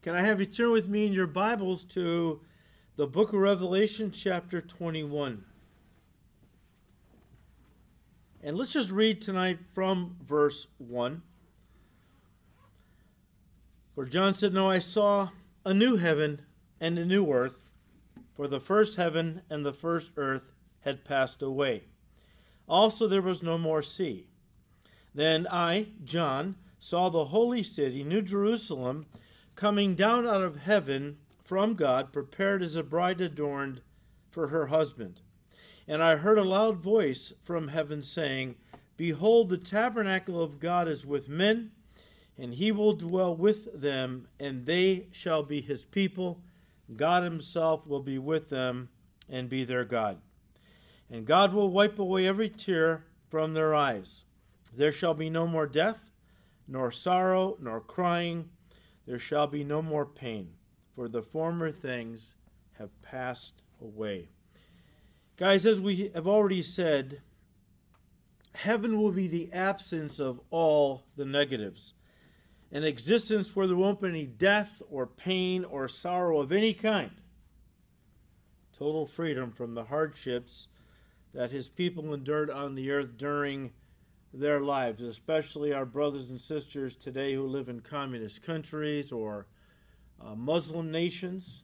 Can I have you turn with me in your Bibles to the book of Revelation, chapter 21? And let's just read tonight from verse 1. For John said, No, I saw a new heaven and a new earth, for the first heaven and the first earth had passed away. Also, there was no more sea. Then I, John, saw the holy city, New Jerusalem, coming down out of heaven from God, prepared as a bride adorned for her husband. And I heard a loud voice from heaven saying, Behold, the tabernacle of God is with men, and he will dwell with them, and they shall be his people. God himself will be with them and be their God. And God will wipe away every tear from their eyes. There shall be no more death, nor sorrow, nor crying. There shall be no more pain, for the former things have passed away. Guys, as we have already said, heaven will be the absence of all the negatives. An existence where there won't be any death or pain or sorrow of any kind. Total freedom from the hardships that his people endured on the earth during their lives, especially our brothers and sisters today who live in communist countries or uh, Muslim nations,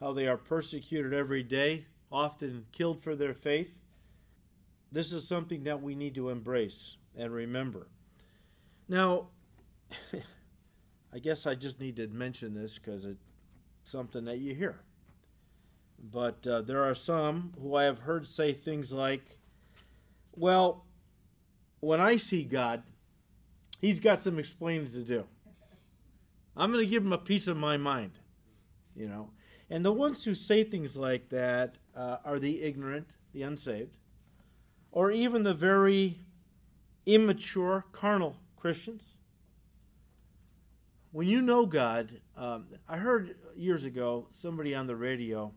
how they are persecuted every day, often killed for their faith. This is something that we need to embrace and remember. Now, I guess I just need to mention this because it's something that you hear. But uh, there are some who I have heard say things like, well, when I see God, He's got some explaining to do. I'm going to give Him a piece of my mind, you know. And the ones who say things like that uh, are the ignorant, the unsaved, or even the very immature, carnal Christians. When you know God, um, I heard years ago somebody on the radio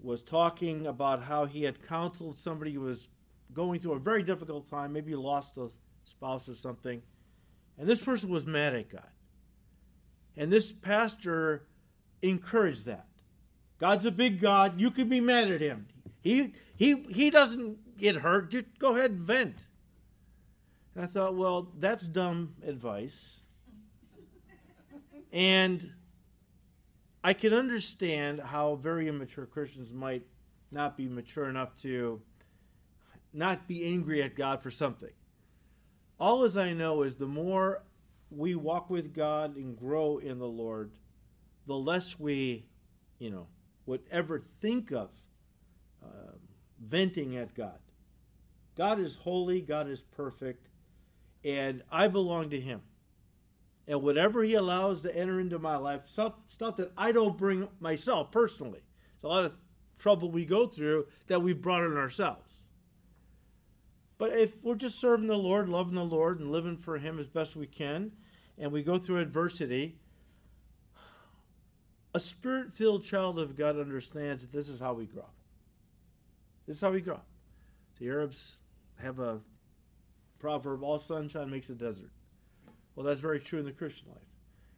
was talking about how he had counseled somebody who was going through a very difficult time, maybe you lost a spouse or something, and this person was mad at God. And this pastor encouraged that. God's a big God. You can be mad at him. He he he doesn't get hurt. Just go ahead and vent. And I thought, well, that's dumb advice. And I can understand how very immature Christians might not be mature enough to not be angry at God for something. All as I know is the more we walk with God and grow in the Lord, the less we, you know, would ever think of uh, venting at God. God is holy, God is perfect, and I belong to Him. And whatever He allows to enter into my life, stuff, stuff that I don't bring myself personally, it's a lot of trouble we go through that we brought on ourselves. But if we're just serving the Lord, loving the Lord, and living for Him as best we can, and we go through adversity, a spirit filled child of God understands that this is how we grow. up. This is how we grow. up. The Arabs have a proverb all sunshine makes a desert. Well, that's very true in the Christian life.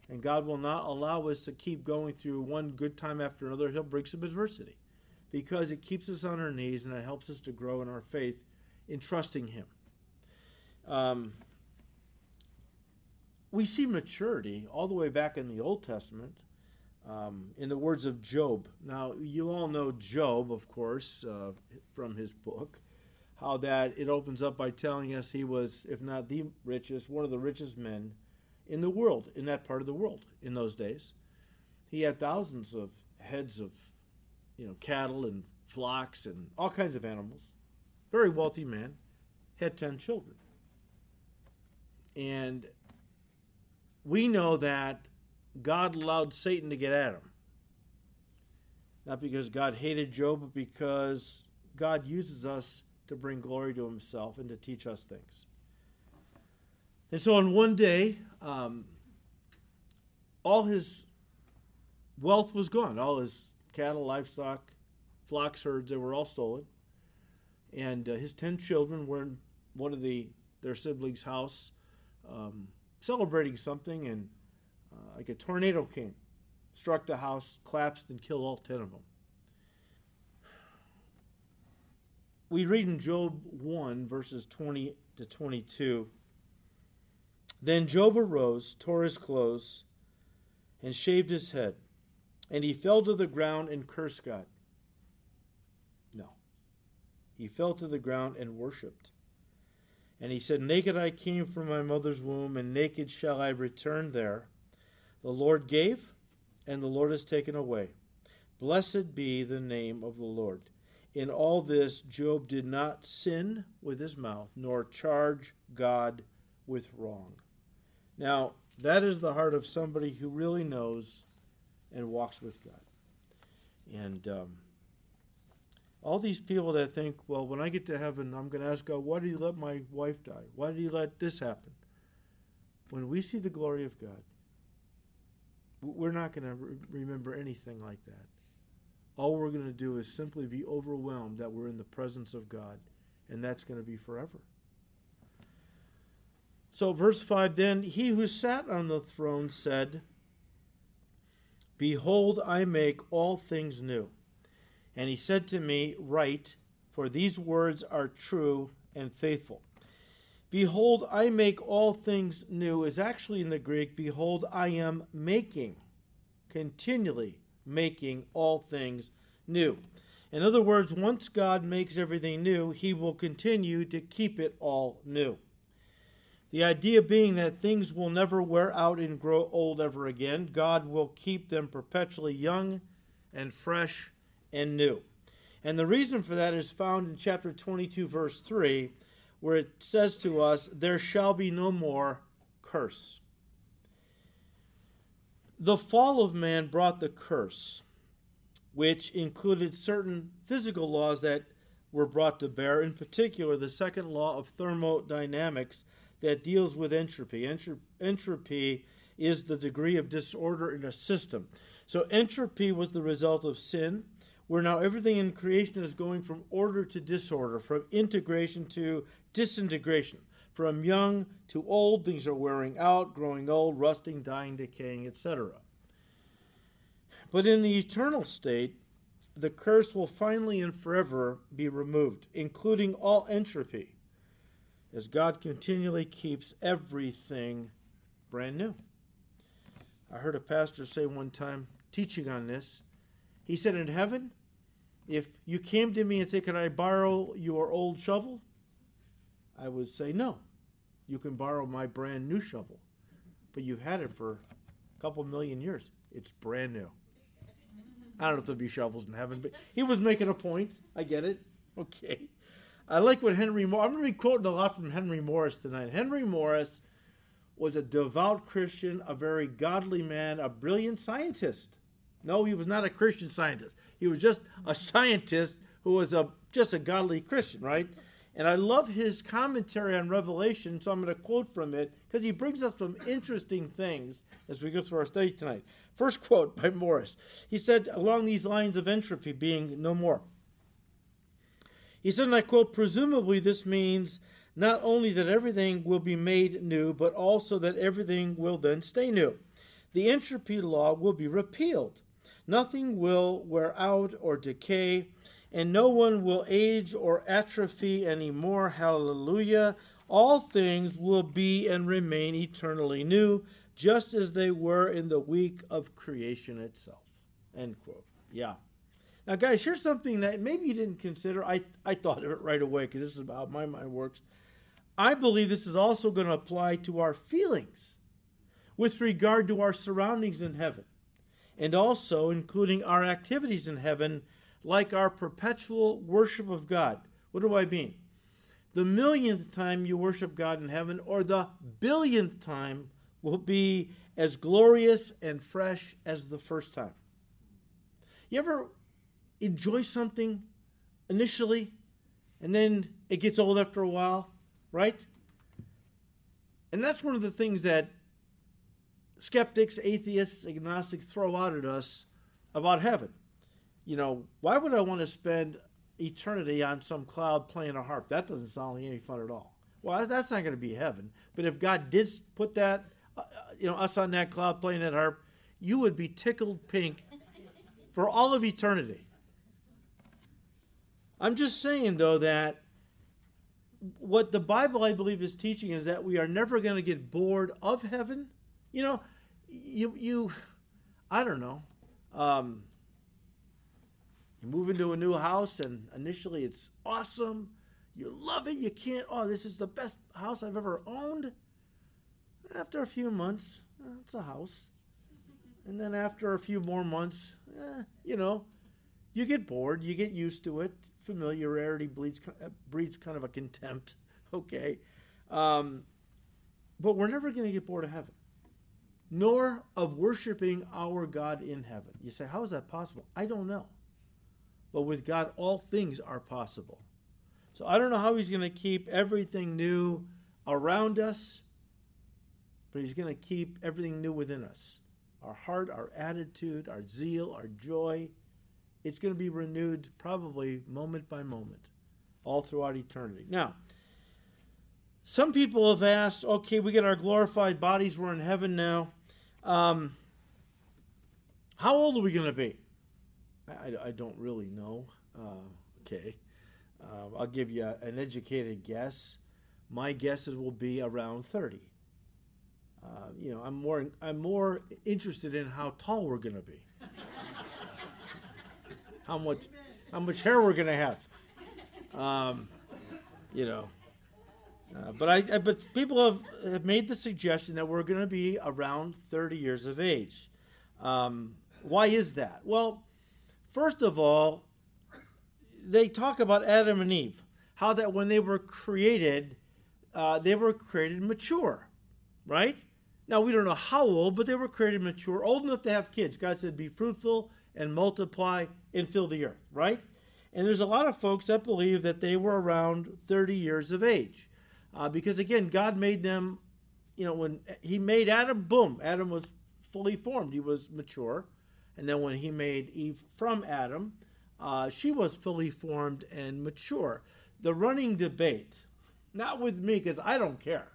And God will not allow us to keep going through one good time after another. He'll bring some adversity because it keeps us on our knees and it helps us to grow in our faith in trusting Him. Um, we see maturity all the way back in the Old Testament um, in the words of Job. Now, you all know Job, of course, uh, from his book, how that it opens up by telling us he was, if not the richest, one of the richest men in the world, in that part of the world in those days. He had thousands of heads of you know, cattle and flocks and all kinds of animals very wealthy man, had 10 children. And we know that God allowed Satan to get at him. Not because God hated Job, but because God uses us to bring glory to himself and to teach us things. And so on one day, um, all his wealth was gone. All his cattle, livestock, flocks, herds, they were all stolen and uh, his 10 children were in one of the their siblings' house um, celebrating something, and uh, like a tornado came struck the house, collapsed, and killed all ten of them. We read in Job 1, verses 20 to 22. Then Job arose, tore his clothes, and shaved his head, and he fell to the ground and cursed God. He fell to the ground and worshipped. And he said, Naked I came from my mother's womb, and naked shall I return there. The Lord gave, and the Lord has taken away. Blessed be the name of the Lord. In all this, Job did not sin with his mouth, nor charge God with wrong. Now, that is the heart of somebody who really knows and walks with God. And um, all these people that think, well, when I get to heaven, I'm going to ask God, why did He let my wife die? Why did He let this happen? When we see the glory of God, we're not going to re- remember anything like that. All we're going to do is simply be overwhelmed that we're in the presence of God, and that's going to be forever. So, verse 5 Then he who sat on the throne said, Behold, I make all things new. And he said to me, Write, for these words are true and faithful. Behold, I make all things new is actually in the Greek, Behold, I am making, continually making all things new. In other words, once God makes everything new, he will continue to keep it all new. The idea being that things will never wear out and grow old ever again. God will keep them perpetually young and fresh and new. And the reason for that is found in chapter 22, verse 3, where it says to us, There shall be no more curse. The fall of man brought the curse, which included certain physical laws that were brought to bear, in particular, the second law of thermodynamics that deals with entropy. Entropy is the degree of disorder in a system. So, entropy was the result of sin where now everything in creation is going from order to disorder, from integration to disintegration. From young to old, things are wearing out, growing old, rusting, dying, decaying, etc. But in the eternal state, the curse will finally and forever be removed, including all entropy, as God continually keeps everything brand new. I heard a pastor say one time, teaching on this, he said, In heaven, if you came to me and said, Can I borrow your old shovel? I would say, No. You can borrow my brand new shovel. But you've had it for a couple million years. It's brand new. I don't know if there'll be shovels in heaven, but he was making a point. I get it. Okay. I like what Henry Moore, I'm going to be quoting a lot from Henry Morris tonight. Henry Morris was a devout Christian, a very godly man, a brilliant scientist. No, he was not a Christian scientist. He was just a scientist who was a just a godly Christian, right? And I love his commentary on Revelation, so I'm going to quote from it because he brings us some interesting things as we go through our study tonight. First quote by Morris. He said, along these lines of entropy being no more. He said, and I quote, presumably this means not only that everything will be made new, but also that everything will then stay new. The entropy law will be repealed. Nothing will wear out or decay, and no one will age or atrophy anymore. Hallelujah. All things will be and remain eternally new, just as they were in the week of creation itself. End quote. Yeah. Now, guys, here's something that maybe you didn't consider. I, I thought of it right away because this is how my mind works. I believe this is also going to apply to our feelings with regard to our surroundings in heaven and also including our activities in heaven, like our perpetual worship of God. What do I mean? The millionth time you worship God in heaven, or the billionth time, will be as glorious and fresh as the first time. You ever enjoy something initially, and then it gets old after a while, right? And that's one of the things that skeptics, atheists, agnostics throw out at us about heaven. You know, why would I want to spend eternity on some cloud playing a harp? That doesn't sound like any fun at all. Well, that's not going to be heaven. But if God did put that, uh, uh, you know, us on that cloud playing that harp, you would be tickled pink for all of eternity. I'm just saying, though, that what the Bible, I believe, is teaching is that we are never going to get bored of heaven. You know, you, you I don't know. Um, you move into a new house, and initially it's awesome. You love it. You can't, oh, this is the best house I've ever owned. After a few months, eh, it's a house. And then after a few more months, eh, you know, you get bored, you get used to it. Familiarity breeds, uh, breeds kind of a contempt, okay? Um, but we're never going to get bored of heaven, nor of worshiping our God in heaven. You say, how is that possible? I don't know. But with God, all things are possible. So I don't know how He's going to keep everything new around us, but He's going to keep everything new within us our heart, our attitude, our zeal, our joy. It's going to be renewed probably moment by moment, all throughout eternity. Now, some people have asked, okay, we get our glorified bodies, we're in heaven now. Um, how old are we going to be? I, I, don't really know. Uh, okay. Uh, I'll give you an educated guess. My guesses will be around 30. Uh, you know, I'm more I'm more interested in how tall we're going to be, how much how much hair we're going to have. Um, you know, uh, but I, I, but people have, have made the suggestion that we're going to be around 30 years of age. Um, why is that? Well, first of all, they talk about Adam and Eve, how that when they were created, uh, they were created mature, right? Now, we don't know how old, but they were created mature, old enough to have kids. God said, Be fruitful and multiply and fill the earth, right? And there's a lot of folks that believe that they were around 30 years of age. Uh, because again, God made them, you know, when He made Adam, boom, Adam was fully formed. He was mature. And then when He made Eve from Adam, uh, she was fully formed and mature. The running debate, not with me, because I don't care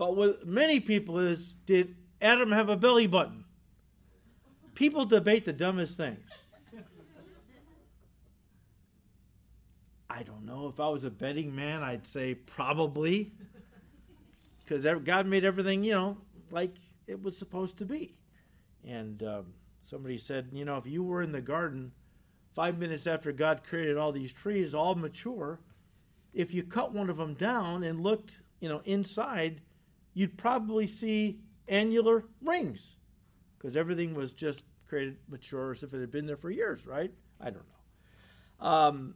but with many people is did Adam have a belly button? People debate the dumbest things. I don't know. If I was a betting man, I'd say probably. Because God made everything, you know, like it was supposed to be. And um, somebody said, you know, if you were in the garden five minutes after God created all these trees, all mature, if you cut one of them down and looked, you know, inside, you'd probably see annular rings because everything was just created mature as if it had been there for years, right? I don't know. Um,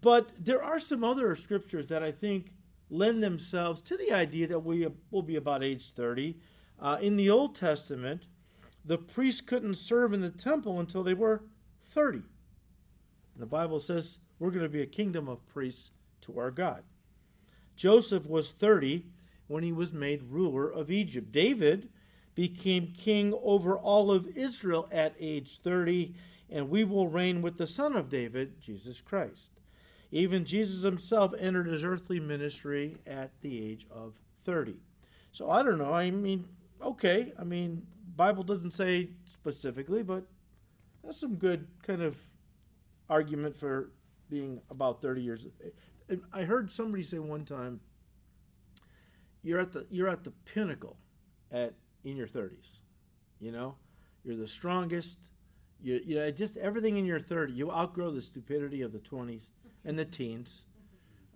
but there are some other scriptures that I think lend themselves to the idea that we will be about age 30. Uh, in the Old Testament, the priests couldn't serve in the temple until they were 30. The Bible says we're going to be a kingdom of priests to our God. Joseph was 30 when he was made ruler of Egypt. David became king over all of Israel at age 30, and we will reign with the son of David, Jesus Christ. Even Jesus himself entered his earthly ministry at the age of 30. So I don't know. I mean, okay. I mean, Bible doesn't say specifically, but that's some good kind of argument for being about 30 years. I heard somebody say one time you're at the you're at the pinnacle at in your 30s. You know, you're the strongest. You you know just everything in your 30. You outgrow the stupidity of the 20s and the teens.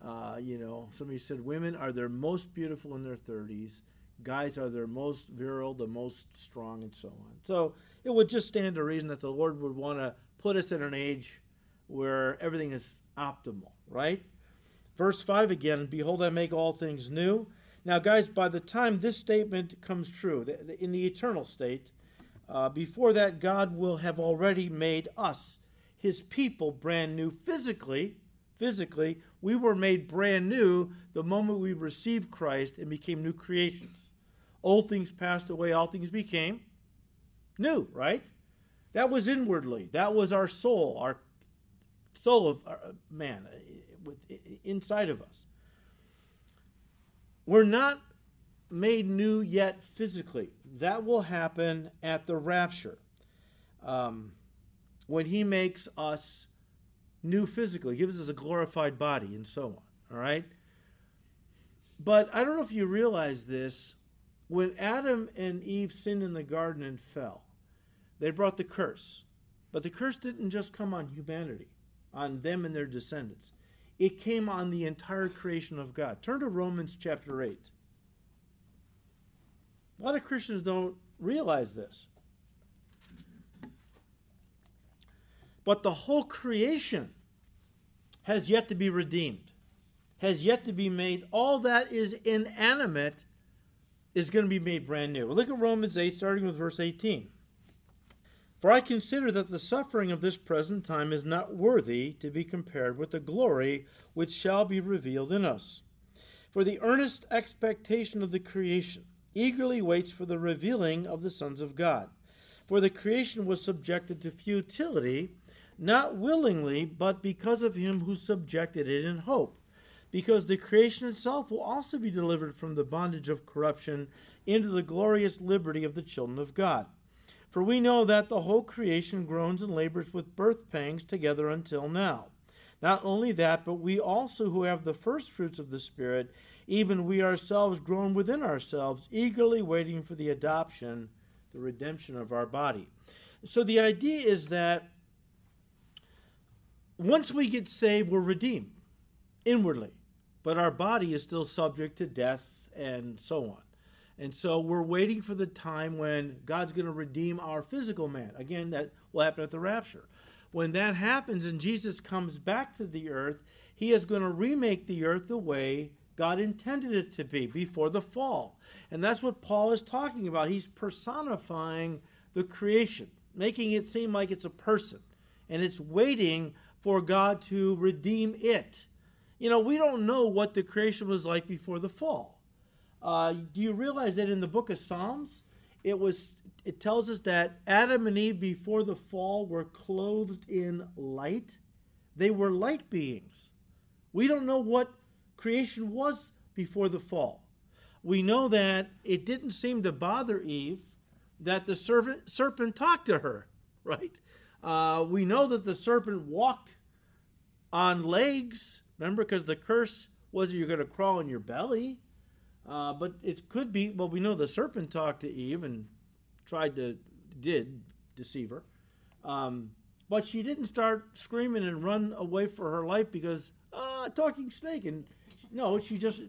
Uh, you know, somebody said women are their most beautiful in their 30s. Guys are their most virile, the most strong, and so on. So it would just stand to reason that the Lord would want to put us in an age where everything is optimal, right? Verse 5 again Behold, I make all things new. Now, guys, by the time this statement comes true, in the eternal state, uh, before that, God will have already made us, his people, brand new physically. Physically, we were made brand new the moment we received Christ and became new creations. Old things passed away, all things became new, right? That was inwardly. That was our soul, our soul of our, uh, man uh, inside of us. We're not made new yet physically. that will happen at the rapture. Um, when he makes us new physically, gives us a glorified body, and so on. All right? But I don't know if you realize this. When Adam and Eve sinned in the garden and fell, they brought the curse. But the curse didn't just come on humanity, on them and their descendants. It came on the entire creation of God. Turn to Romans chapter 8. A lot of Christians don't realize this. But the whole creation has yet to be redeemed, has yet to be made. All that is inanimate is going to be made brand new. Look at Romans 8, starting with verse 18. For I consider that the suffering of this present time is not worthy to be compared with the glory which shall be revealed in us. For the earnest expectation of the creation eagerly waits for the revealing of the sons of God. For the creation was subjected to futility, not willingly, but because of him who subjected it in hope. Because the creation itself will also be delivered from the bondage of corruption into the glorious liberty of the children of God. For we know that the whole creation groans and labors with birth pangs together until now. Not only that, but we also who have the first fruits of the Spirit, even we ourselves groan within ourselves, eagerly waiting for the adoption, the redemption of our body. So the idea is that once we get saved, we're redeemed inwardly, but our body is still subject to death and so on. And so we're waiting for the time when God's going to redeem our physical man. Again, that will happen at the rapture. When that happens and Jesus comes back to the earth, he is going to remake the earth the way God intended it to be before the fall. And that's what Paul is talking about. He's personifying the creation, making it seem like it's a person. And it's waiting for God to redeem it. You know, we don't know what the creation was like before the fall. Uh, do you realize that in the book of Psalms, it was it tells us that Adam and Eve before the fall were clothed in light. They were light beings. We don't know what creation was before the fall. We know that it didn't seem to bother Eve that the serpent, serpent talked to her, right? Uh, we know that the serpent walked on legs, remember, because the curse was you're going to crawl on your belly. Uh, but it could be, well, we know the serpent talked to Eve and tried to, did deceive her. Um, but she didn't start screaming and run away for her life because, ah, talking snake. And no, she just,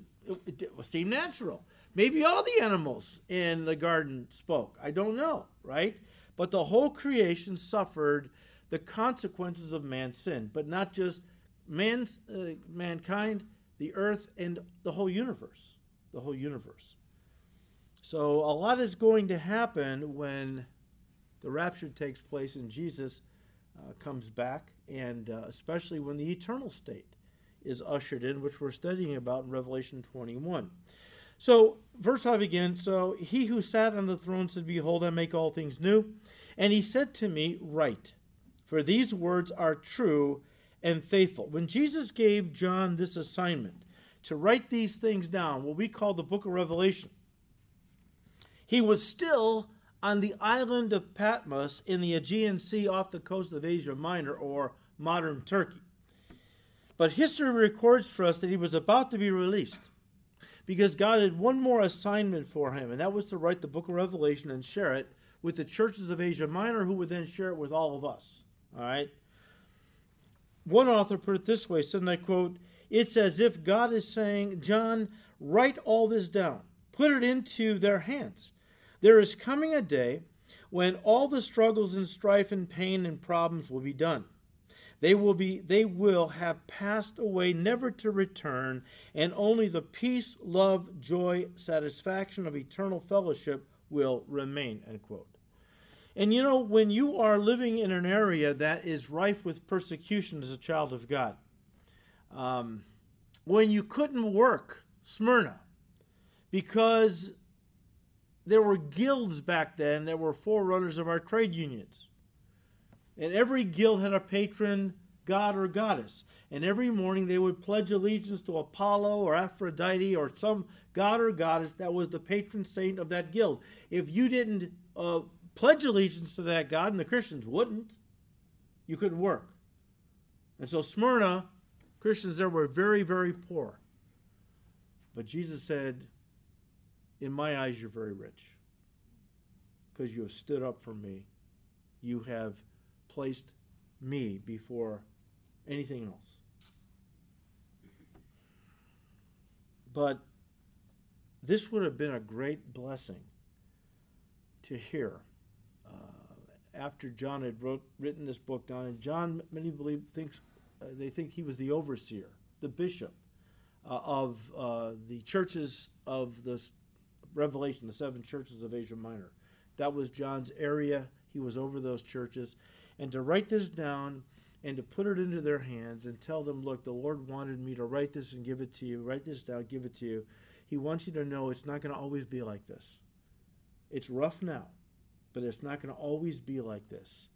it, it seemed natural. Maybe all the animals in the garden spoke. I don't know, right? But the whole creation suffered the consequences of man's sin, but not just man's, uh, mankind, the earth, and the whole universe. The whole universe. So a lot is going to happen when the rapture takes place and Jesus uh, comes back, and uh, especially when the eternal state is ushered in, which we're studying about in Revelation 21. So, verse 5 again So he who sat on the throne said, Behold, I make all things new. And he said to me, Write, for these words are true and faithful. When Jesus gave John this assignment to write these things down, what we call the book of Revelation, he was still on the island of Patmos in the Aegean Sea off the coast of Asia Minor or modern Turkey. But history records for us that he was about to be released because God had one more assignment for him, and that was to write the book of Revelation and share it with the churches of Asia Minor, who would then share it with all of us. All right? One author put it this way, said, and I quote, It's as if God is saying, John, write all this down, put it into their hands. There is coming a day when all the struggles and strife and pain and problems will be done. They will be they will have passed away never to return, and only the peace, love, joy, satisfaction of eternal fellowship will remain. End quote. And you know, when you are living in an area that is rife with persecution as a child of God, um, when you couldn't work, Smyrna, because there were guilds back then that were forerunners of our trade unions. And every guild had a patron god or goddess. And every morning they would pledge allegiance to Apollo or Aphrodite or some god or goddess that was the patron saint of that guild. If you didn't uh, pledge allegiance to that god, and the Christians wouldn't, you couldn't work. And so Smyrna, Christians there were very, very poor. But Jesus said, In my eyes, you're very rich because you have stood up for me. You have placed me before anything else. But this would have been a great blessing to hear uh, after John had wrote, written this book down. And John, many believe, thinks uh, they think he was the overseer, the bishop uh, of uh, the churches of the Revelation, the seven churches of Asia Minor. That was John's area. He was over those churches. And to write this down and to put it into their hands and tell them, look, the Lord wanted me to write this and give it to you. Write this down, give it to you. He wants you to know it's not going to always be like this. It's rough now, but it's not going to always be like this.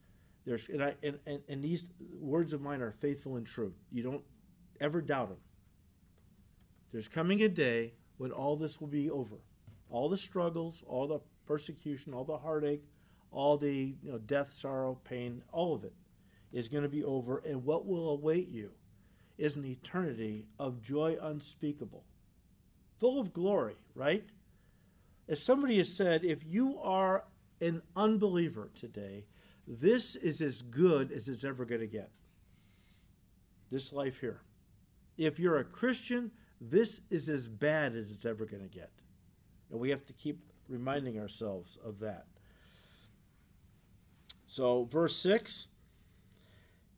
There's and, I, and, and, and these words of mine are faithful and true. You don't ever doubt them. There's coming a day when all this will be over. All the struggles, all the persecution, all the heartache, all the you know, death, sorrow, pain, all of it is going to be over. And what will await you is an eternity of joy unspeakable, full of glory, right? As somebody has said, if you are an unbeliever today, this is as good as it's ever going to get. This life here. If you're a Christian, this is as bad as it's ever going to get. And we have to keep reminding ourselves of that. So, verse 6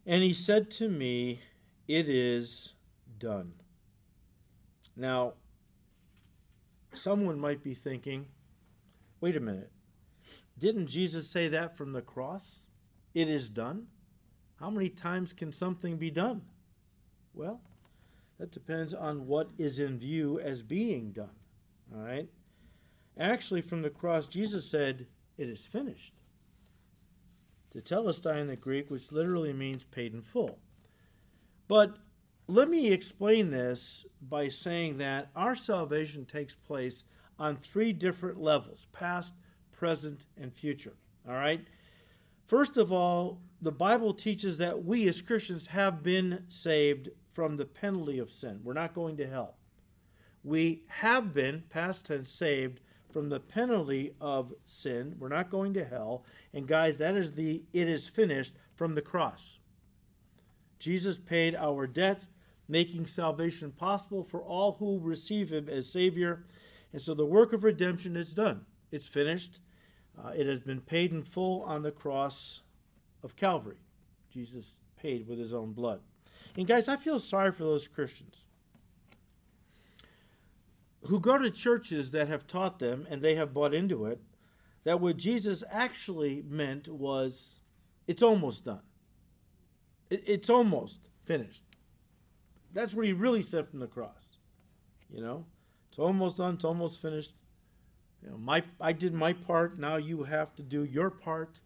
And he said to me, It is done. Now, someone might be thinking, wait a minute. Didn't Jesus say that from the cross? It is done. How many times can something be done? Well, that depends on what is in view as being done. All right? Actually, from the cross, Jesus said, It is finished. Tetelestai in the Greek, which literally means paid in full. But let me explain this by saying that our salvation takes place on three different levels past, present, and future. All right? First of all, the Bible teaches that we as Christians have been saved from the penalty of sin. We're not going to hell. We have been, past tense, saved from the penalty of sin. We're not going to hell. And guys, that is the it is finished from the cross. Jesus paid our debt, making salvation possible for all who receive him as Savior. And so the work of redemption is done. It's finished. Uh, it has been paid in full on the cross of Calvary. Jesus paid with his own blood. And guys, I feel sorry for those Christians who go to churches that have taught them and they have bought into it that what Jesus actually meant was it's almost done. It's almost finished. That's what he really said from the cross. You know, it's almost done, it's almost finished. You know, my I did my part. Now you have to do your part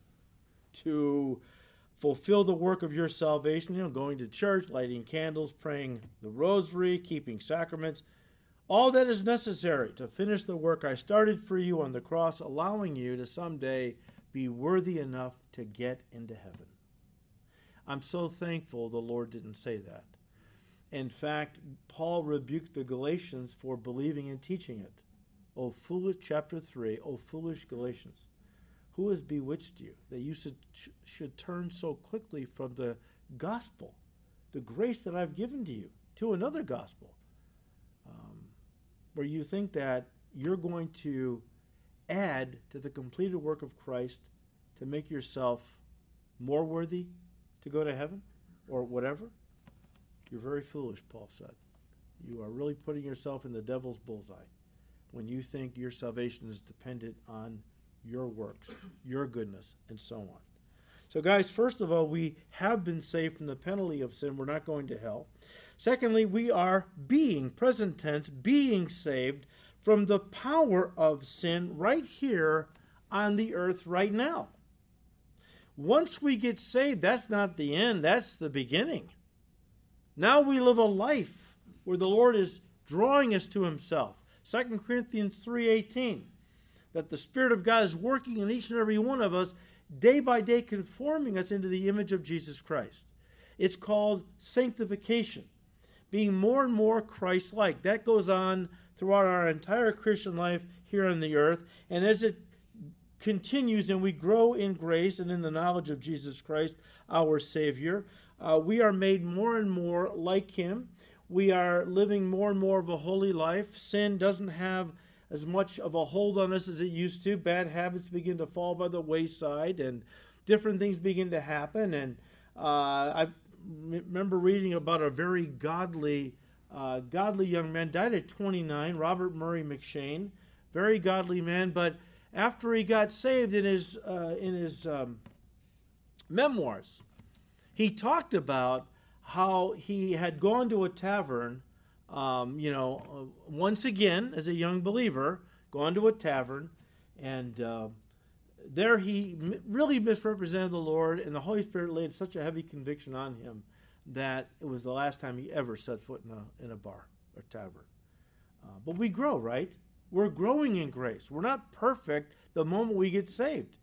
to fulfill the work of your salvation. You know, going to church, lighting candles, praying the rosary, keeping sacraments. All that is necessary to finish the work I started for you on the cross, allowing you to someday be worthy enough to get into heaven. I'm so thankful the Lord didn't say that. In fact, Paul rebuked the Galatians for believing and teaching it. O foolish, chapter 3, O foolish Galatians, who has bewitched you that you should, should turn so quickly from the gospel, the grace that I've given to you, to another gospel, where you think that you're going to add to the completed work of Christ to make yourself more worthy to go to heaven or whatever? You're very foolish, Paul said. You are really putting yourself in the devil's bullseye when you think your salvation is dependent on your works, your goodness, and so on. So, guys, first of all, we have been saved from the penalty of sin. We're not going to hell. Secondly, we are being, present tense, being saved from the power of sin right here on the earth right now. Once we get saved, that's not the end, that's the beginning. Now we live a life where the Lord is drawing us to himself. 2 Corinthians 3:18 that the spirit of God is working in each and every one of us day by day conforming us into the image of Jesus Christ. It's called sanctification, being more and more Christ-like. That goes on throughout our entire Christian life here on the earth, and as it continues and we grow in grace and in the knowledge of Jesus Christ, our Savior, uh, we are made more and more like Him. We are living more and more of a holy life. Sin doesn't have as much of a hold on us as it used to. Bad habits begin to fall by the wayside, and different things begin to happen. And uh, I remember reading about a very godly, uh, godly young man died at 29, Robert Murray M'Cheyne, very godly man. But after he got saved, in his uh, in his um, memoirs, he talked about how he had gone to a tavern um, you know, uh, once again, as a young believer, gone to a tavern, and uh, there he really misrepresented the Lord, and the Holy Spirit laid such a heavy conviction on him that it was the last time he ever set foot in a, in a bar or tavern. Uh, but we grow, right? We're growing in grace. We're not perfect the moment we get saved,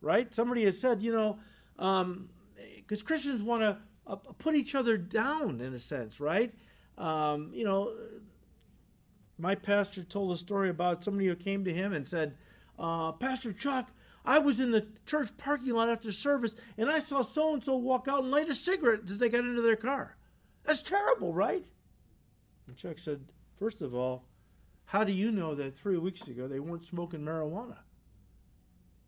right? Somebody has said, you know, because um, Christians want to uh, put each other down in a sense, right? Um, you know, my pastor told a story about somebody who came to him and said, uh, Pastor Chuck, I was in the church parking lot after service and I saw so and so walk out and light a cigarette as they got into their car. That's terrible, right? And Chuck said, First of all, how do you know that three weeks ago they weren't smoking marijuana?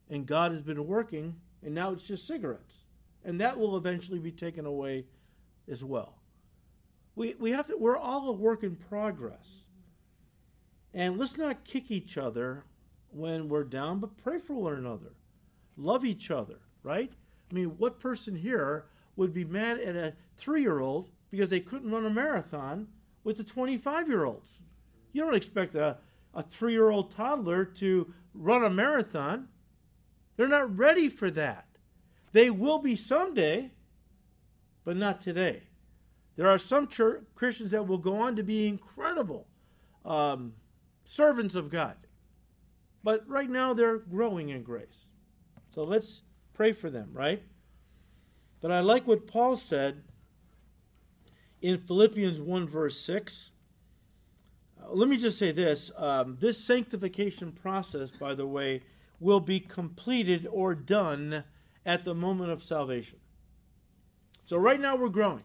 And God has been working, and now it's just cigarettes. And that will eventually be taken away as well. We, we have to, we're all a work in progress. And let's not kick each other when we're down, but pray for one another. Love each other, right? I mean, what person here would be mad at a three year old because they couldn't run a marathon with the 25 year olds? You don't expect a, a three year old toddler to run a marathon. They're not ready for that. They will be someday, but not today. There are some church, Christians that will go on to be incredible um, servants of God. But right now they're growing in grace. So let's pray for them, right? But I like what Paul said in Philippians 1, verse 6. Uh, let me just say this um, this sanctification process, by the way, will be completed or done at the moment of salvation. So right now we're growing.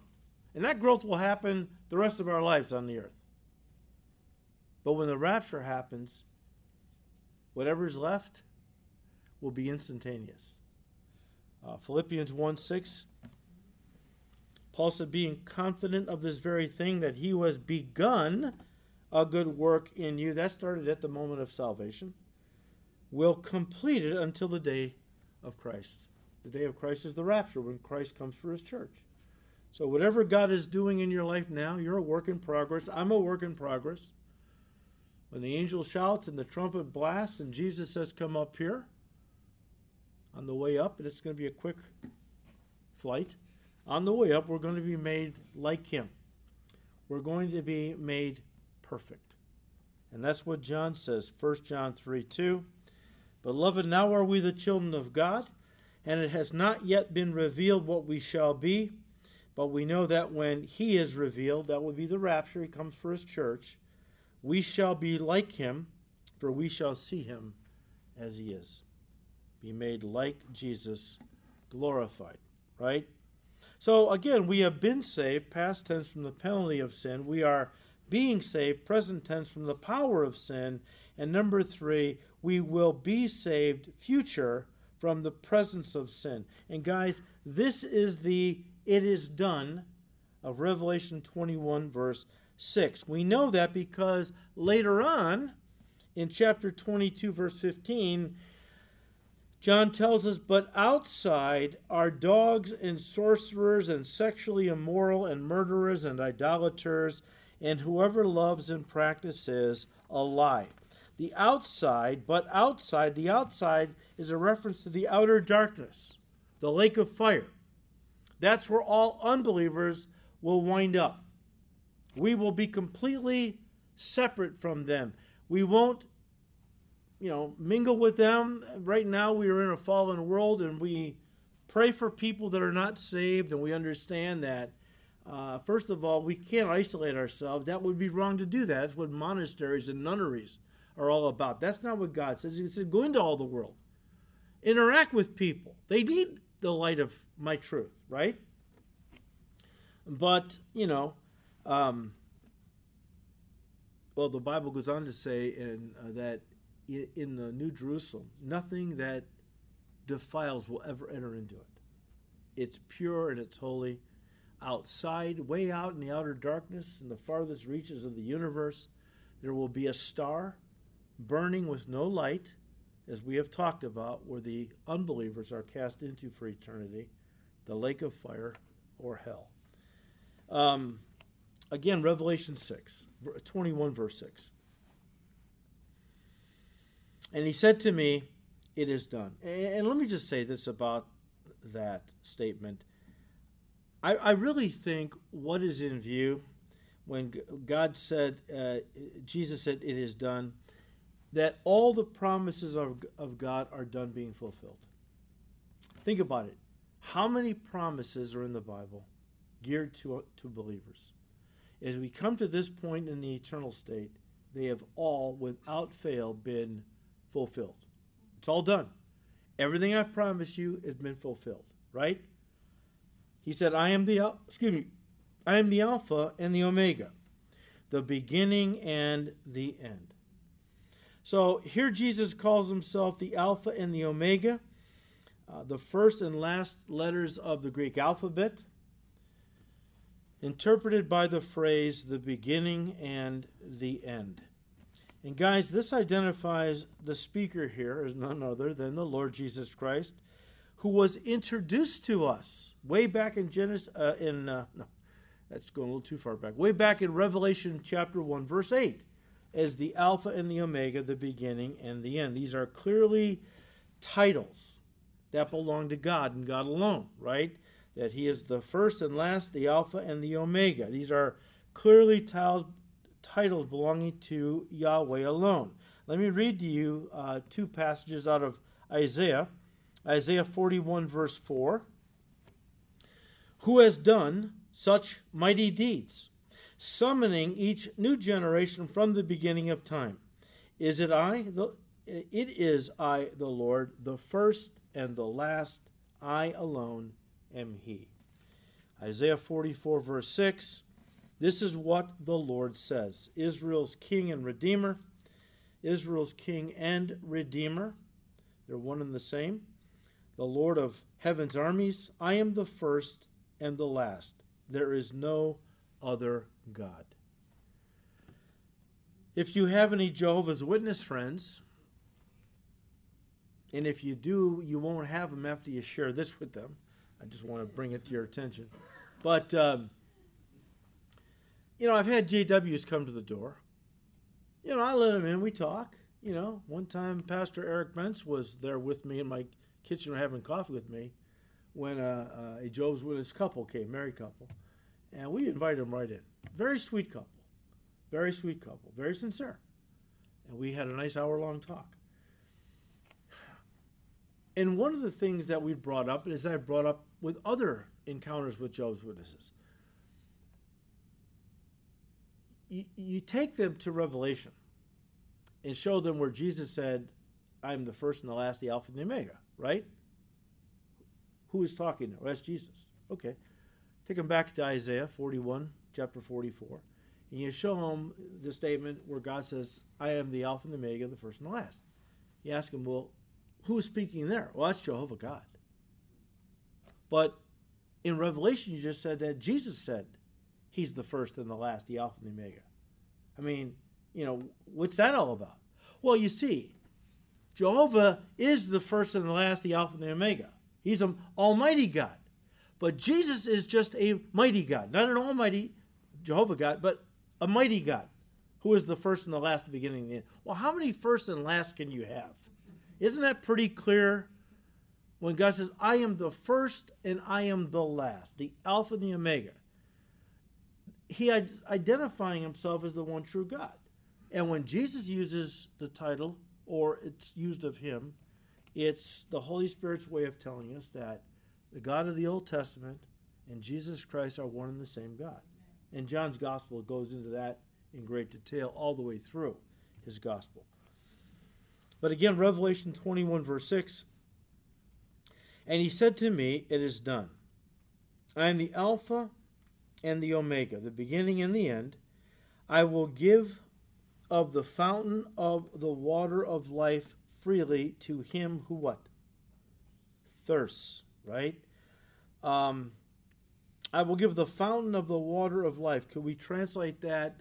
And that growth will happen the rest of our lives on the earth. But when the rapture happens, whatever's left will be instantaneous. Uh, Philippians 1 6. Paul said, being confident of this very thing, that he was begun a good work in you. That started at the moment of salvation. Will complete it until the day of Christ. The day of Christ is the rapture when Christ comes for his church. So, whatever God is doing in your life now, you're a work in progress. I'm a work in progress. When the angel shouts and the trumpet blasts and Jesus says, Come up here, on the way up, and it's going to be a quick flight, on the way up, we're going to be made like Him. We're going to be made perfect. And that's what John says, 1 John 3 2. Beloved, now are we the children of God, and it has not yet been revealed what we shall be. But we know that when he is revealed, that will be the rapture, he comes for his church, we shall be like him, for we shall see him as he is. Be made like Jesus, glorified, right? So again, we have been saved, past tense from the penalty of sin. We are being saved, present tense from the power of sin. And number three, we will be saved, future, from the presence of sin. And guys, this is the it is done of Revelation 21, verse 6. We know that because later on in chapter 22, verse 15, John tells us, But outside are dogs and sorcerers and sexually immoral and murderers and idolaters and whoever loves and practices a lie. The outside, but outside, the outside is a reference to the outer darkness, the lake of fire. That's where all unbelievers will wind up. We will be completely separate from them. We won't, you know, mingle with them. Right now, we are in a fallen world and we pray for people that are not saved, and we understand that. Uh, first of all, we can't isolate ourselves. That would be wrong to do that. That's what monasteries and nunneries are all about. That's not what God says. He said, go into all the world, interact with people. They need the light of my truth, right? But, you know, um, well, the Bible goes on to say in, uh, that in the New Jerusalem, nothing that defiles will ever enter into it. It's pure and it's holy. Outside, way out in the outer darkness, in the farthest reaches of the universe, there will be a star burning with no light, as we have talked about, where the unbelievers are cast into for eternity, the lake of fire or hell. Um, again, Revelation 6, 21, verse 6. And he said to me, It is done. And let me just say this about that statement. I, I really think what is in view when God said, uh, Jesus said, It is done, that all the promises of, of God are done being fulfilled. Think about it. How many promises are in the Bible geared to, to believers? As we come to this point in the eternal state, they have all, without fail, been fulfilled. It's all done. Everything I promised you has been fulfilled, right? He said, I am the excuse me, I am the Alpha and the Omega, the beginning and the end. So here Jesus calls himself the Alpha and the Omega, uh, the first and last letters of the Greek alphabet, interpreted by the phrase the beginning and the end. And guys, this identifies the speaker here as none other than the Lord Jesus Christ, who was introduced to us way back in Genesis. Uh, in uh, no, that's going a little too far back. Way back in Revelation chapter one, verse eight, as the Alpha and the Omega, the beginning and the end. These are clearly titles that belong to God and God alone, right? That He is the first and last, the Alpha and the Omega. These are clearly titles titles belonging to Yahweh alone. Let me read to you uh, two passages out of Isaiah. Isaiah 41, verse 4. Who has done such mighty deeds, summoning each new generation from the beginning of time? Is it I? The, it is I, the Lord, the first and the last. I alone am He. Isaiah 44, verse 6. This is what the Lord says Israel's king and redeemer, Israel's king and redeemer, they're one and the same. The Lord of heaven's armies, I am the first and the last. There is no other God. If you have any Jehovah's Witness friends, and if you do, you won't have them after you share this with them. I just want to bring it to your attention. But um, you know, I've had JWs come to the door. You know, I let them in. We talk. You know, one time Pastor Eric Bentz was there with me in my kitchen having coffee with me when uh, uh, a Jehovah's Witness couple came, married couple, and we invited them right in. Very sweet couple, very sweet couple, very sincere, and we had a nice hour-long talk. And one of the things that we brought up is I brought up with other encounters with Jehovah's Witnesses you, you take them to Revelation and show them where Jesus said, I'm the first and the last, the Alpha and the Omega, right? Who is talking there? Well, that's Jesus. Okay. Take them back to Isaiah 41, chapter 44, and you show them the statement where God says, I am the Alpha and the Omega, the first and the last. You ask them, well, who is speaking there? Well, that's Jehovah God. But in Revelation, you just said that Jesus said, He's the first and the last, the Alpha and the Omega. I mean, you know, what's that all about? Well, you see, Jehovah is the first and the last, the Alpha and the Omega. He's an almighty God. But Jesus is just a mighty God, not an almighty Jehovah God, but a mighty God who is the first and the last, the beginning and the end. Well, how many first and last can you have? Isn't that pretty clear? When God says, I am the first and I am the last, the Alpha and the Omega he identifying himself as the one true God. And when Jesus uses the title, or it's used of him, it's the Holy Spirit's way of telling us that the God of the Old Testament and Jesus Christ are one and the same God. And John's gospel goes into that in great detail all the way through his gospel. But again, Revelation 21, verse 6 And he said to me, It is done. I am the Alpha and the Omega, the beginning and the end. I will give of the fountain of the water of life freely to him who what? Thirsts, right? Um, I will give the fountain of the water of life. Could we translate that?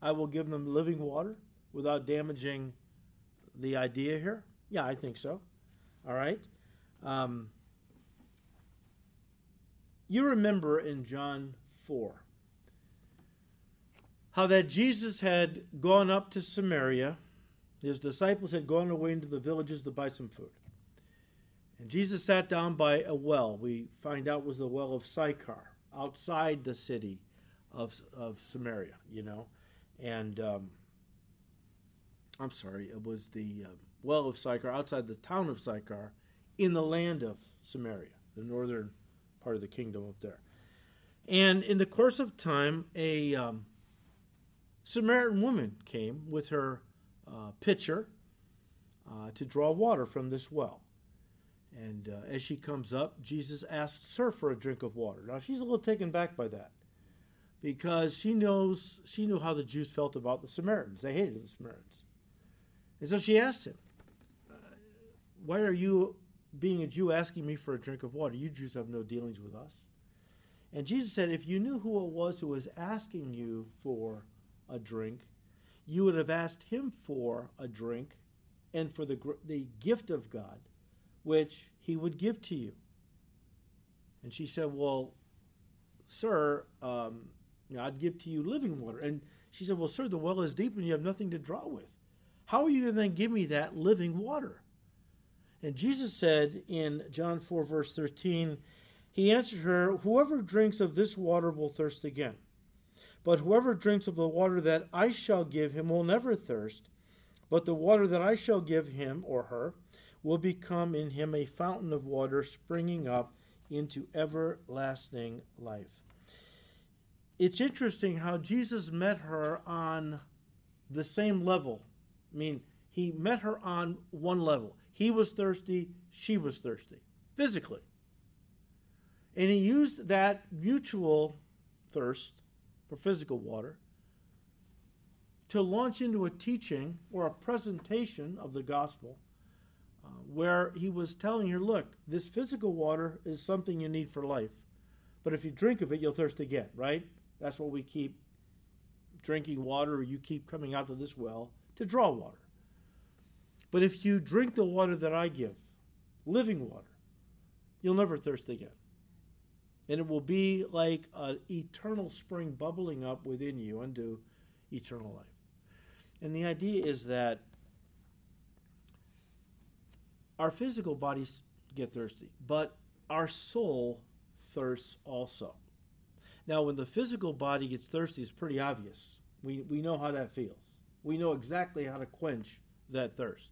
I will give them living water without damaging the idea here? Yeah, I think so. All right. Um, you remember in John 4 how that Jesus had gone up to Samaria. His disciples had gone away into the villages to buy some food. And Jesus sat down by a well. We find out was the well of Sychar, outside the city of, of Samaria, you know. And um, I'm sorry, it was the uh, well of Sychar, outside the town of Sychar, in the land of Samaria, the northern part of the kingdom up there. And in the course of time, a um, Samaritan woman came with her uh, pitcher uh, to draw water from this well. And uh, as she comes up, Jesus asks her for a drink of water. Now she's a little taken back by that because she knows she knew how the Jews felt about the Samaritans. They hated the Samaritans. And so she asked him, Why are you, being a Jew, asking me for a drink of water? You Jews have no dealings with us. And Jesus said, If you knew who it was who was asking you for a drink, you would have asked him for a drink and for the, the gift of God, which he would give to you. And she said, Well, sir, um, I'd give to you living water. And she said, Well, sir, the well is deep and you have nothing to draw with. How are you going to then give me that living water? And Jesus said in John 4, verse 13, He answered her, Whoever drinks of this water will thirst again. But whoever drinks of the water that I shall give him will never thirst. But the water that I shall give him or her will become in him a fountain of water springing up into everlasting life. It's interesting how Jesus met her on the same level. I mean, he met her on one level. He was thirsty, she was thirsty, physically. And he used that mutual thirst for physical water to launch into a teaching or a presentation of the gospel uh, where he was telling her, look, this physical water is something you need for life. But if you drink of it, you'll thirst again, right? That's what we keep drinking water, or you keep coming out to this well to draw water. But if you drink the water that I give, living water, you'll never thirst again. And it will be like an eternal spring bubbling up within you unto eternal life. And the idea is that our physical bodies get thirsty, but our soul thirsts also. Now, when the physical body gets thirsty, it's pretty obvious. We, we know how that feels. We know exactly how to quench that thirst.